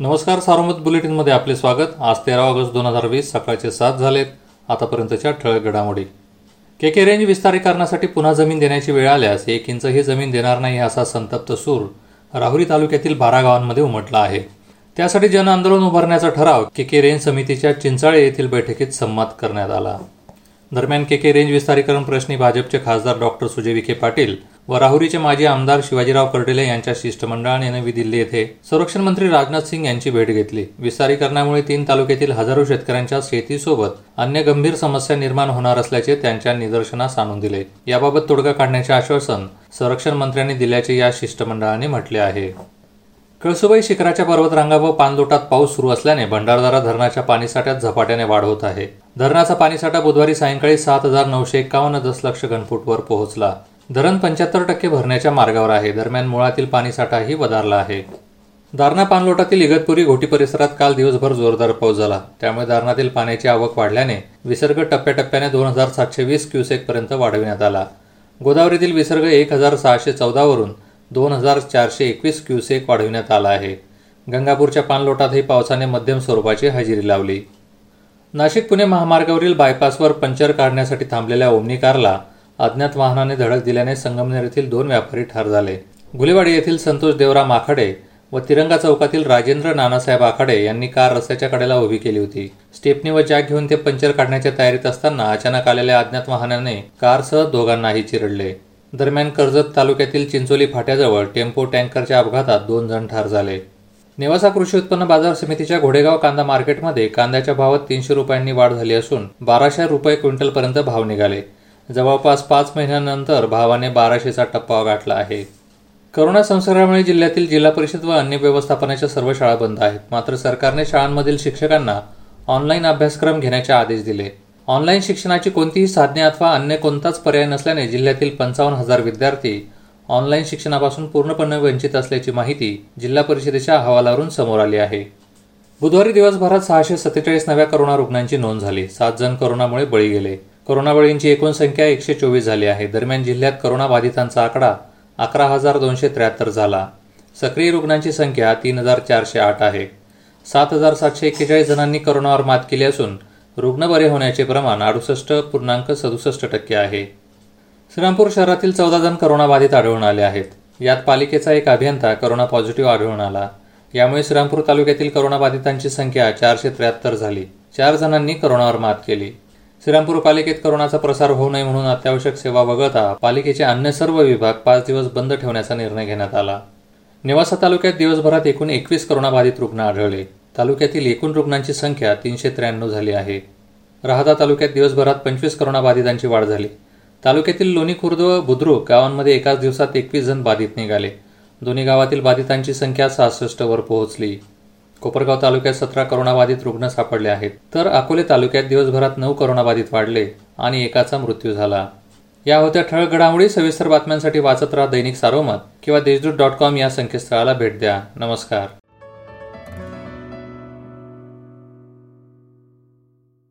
नमस्कार सारोमत बुलेटिनमध्ये आपले स्वागत. आज तेरा ऑगस्ट दोन हजार वीस सकाळचे सात झालेत. आतापर्यंतच्या ठळक घडामोडी. के के रेंज विस्तारीकरणासाठी पुन्हा जमीन देण्याची वेळ आल्यास एक इंचही जमीन देणार नाही असा संतप्त सूर राहुरी तालुक्यातील बारा गावांमध्ये उमटला आहे. त्यासाठी जन आंदोलन उभारण्याचा ठराव के के रेंज समितीच्या चिंचाळे येथील बैठकीत संमत करण्यात आला. दरम्यान के के रेंज विस्तारीकरण प्रश्नी भाजपचे खासदार डॉक्टर सुजय विखे पाटील व राहुरीचे माजी आमदार शिवाजीराव कर्डिले यांच्या शिष्टमंडळाने नवी दिल्ली येथे संरक्षण मंत्री राजनाथ सिंग यांची भेट घेतली. विस्तारीकरणामुळे तीन तालुक्यातील हजारो शेतकऱ्यांच्या शेतीसोबत अन्य गंभीर समस्या निर्माण होणार असल्याचे त्यांच्या निदर्शनास आणून दिले. याबाबत तोडगा काढण्याचे आश्वासन संरक्षण मंत्र्यांनी दिल्याचे या शिष्टमंडळाने म्हटले आहे. कळसुबाई शिखराच्या पर्वतरांगा व पाणलोटात पाऊस सुरू असल्याने भंडारदारा धरणाच्या पाणीसाठ्यात झपाट्याने वाढ होत आहे. धरणाचा पाणीसाठा बुधवारी सायंकाळी सात हजार नऊशे एकावन्न दशलक्ष घनफूटवर पोहोचला. धरण पंच्याहत्तर टक्के भरण्याच्या मार्गावर आहे. दरम्यान मुळातील पाणीसाठाही वधारला आहे. दारणा पाणलोटातील इगतपुरी घोटी परिसरात काल दिवसभर जोरदार पाऊस झाला. त्यामुळे दारणातील पाण्याची आवक वाढल्याने विसर्ग टप्प्याटप्प्याने दोन हजार सातशे वीस क्युसेक पर्यंत वाढविण्यात आला. गोदावरीतील विसर्ग एक हजार सहाशे चौदावरून दोन हजार चारशे एकवीस क्युसेक वाढविण्यात आला आहे. गंगापूरच्या पाणलोटातही पावसाने मध्यम स्वरूपाची हजेरी लावली. नाशिक पुणे महामार्गावरील बायपासवर पंचर काढण्यासाठी थांबलेल्या ओमनी कारला अज्ञात वाहनाने धडक दिल्याने संगमनेर येथील दोन व्यापारी ठार झाले. गुलेवाडी येथील संतोष देवराम आखाडे व तिरंगा चौकातील राजेंद्र नानासाहेब आखाडे यांनी कार रस्त्याच्या कडेला उभी केली होती. स्टेपनी व जॅक घेऊन ते पंचर काढण्याच्या तयारीत असताना अचानक आलेल्या अज्ञात वाहनाने कारसह दोघांनाही चिरडले. दरम्यान कर्जत तालुक्यातील चिंचोली फाट्याजवळ टेम्पो टँकरच्या अपघातात दोन जण ठार झाले. नेवासा कृषी उत्पन्न बाजार समितीच्या घोडेगाव कांदा मार्केटमध्ये कांद्याच्या भावात तीनशे रुपयांनी वाढ झाली असून बाराशे रुपये क्विंटलपर्यंत भाव निघाले. जवळपास पाच महिन्यानंतर भावाने बाराशेचा टप्पा गाठला आहे. करोना संसर्गामुळे जिल्ह्यातील जिल्हा परिषद व अन्य व्यवस्थापनाच्या सर्व शाळा बंद आहेत. मात्र सरकारने शाळांमधील शिक्षकांना ऑनलाईन अभ्यासक्रम घेण्याचे आदेश दिले. ऑनलाईन शिक्षणाची कोणतीही साधने अथवा अन्य कोणताच पर्याय नसल्याने जिल्ह्यातील पंचावन्न हजार विद्यार्थी ऑनलाईन शिक्षणापासून पूर्णपणे वंचित असल्याची माहिती जिल्हा परिषदेच्या अहवालावरून समोर आली आहे. बुधवारी दिवसभरात सहाशे सत्तेचाळीस नव्या करोना रुग्णांची नोंद झाली. सात जण करोनामुळे बळी गेले. कोरोनाबळींची एकूण संख्या एकशे चोवीस झाली आहे. दरम्यान जिल्ह्यात कोरोनाबाधितांचा आकडा अकरा हजार दोनशे त्र्याहत्तर झाला. सक्रिय रुग्णांची संख्या तीन हजार चारशे आठ आहे. सात हजार सातशे एक्केचाळीस जणांनी करोनावर मात केली असून रुग्ण बरे होण्याचे प्रमाण अडुसष्ट पूर्णांक सदुसष्ट टक्के आहे. श्रीरामपूर शहरातील चौदा जण करोनाबाधित आढळून आले आहेत. यात पालिकेचा एक अभियंता करोना पॉझिटिव्ह आढळून आला. यामुळे श्रीरामपूर तालुक्यातील करोनाबाधितांची संख्या चारशे त्र्याहत्तर झाली. चार जणांनी करोनावर मात केली. श्रीरामपूर पालिकेत करोनाचा प्रसार होऊ नये म्हणून अत्यावश्यक सेवा वगळता पालिकेचे अन्य सर्व विभाग पाच दिवस बंद ठेवण्याचा निर्णय घेण्यात आला. नेवासा तालुक्यात दिवसभरात एकूण एकवीस करोनाबाधित रुग्ण आढळले. तालुक्यातील एकूण रुग्णांची संख्या तीनशे त्र्याण्णव झाली आहे. राहता तालुक्यात दिवसभरात पंचवीस करोनाबाधितांची वाढ झाली. तालुक्यातील लोणी खुर्द व बुद्रुक गावांमध्ये एकाच दिवसात एकवीस जण बाधित निघाले. दोन्ही गावातील बाधितांची संख्या सहासष्ट वर पोहोचली. कोपरगाव तालुक्यात सतरा करोनाबाधित रुग्ण सापडले आहेत. तर अकोले तालुक्यात दिवसभरात नऊ करोनाबाधित वाढले आणि एकाचा मृत्यू झाला. या होत्या ठळक घडामोडी सविस्तर बातम्यांसाठी वाचत राहा दैनिक सारोमत किंवा देशदूत डॉट कॉम या संकेतस्थळाला भेट द्या. नमस्कार.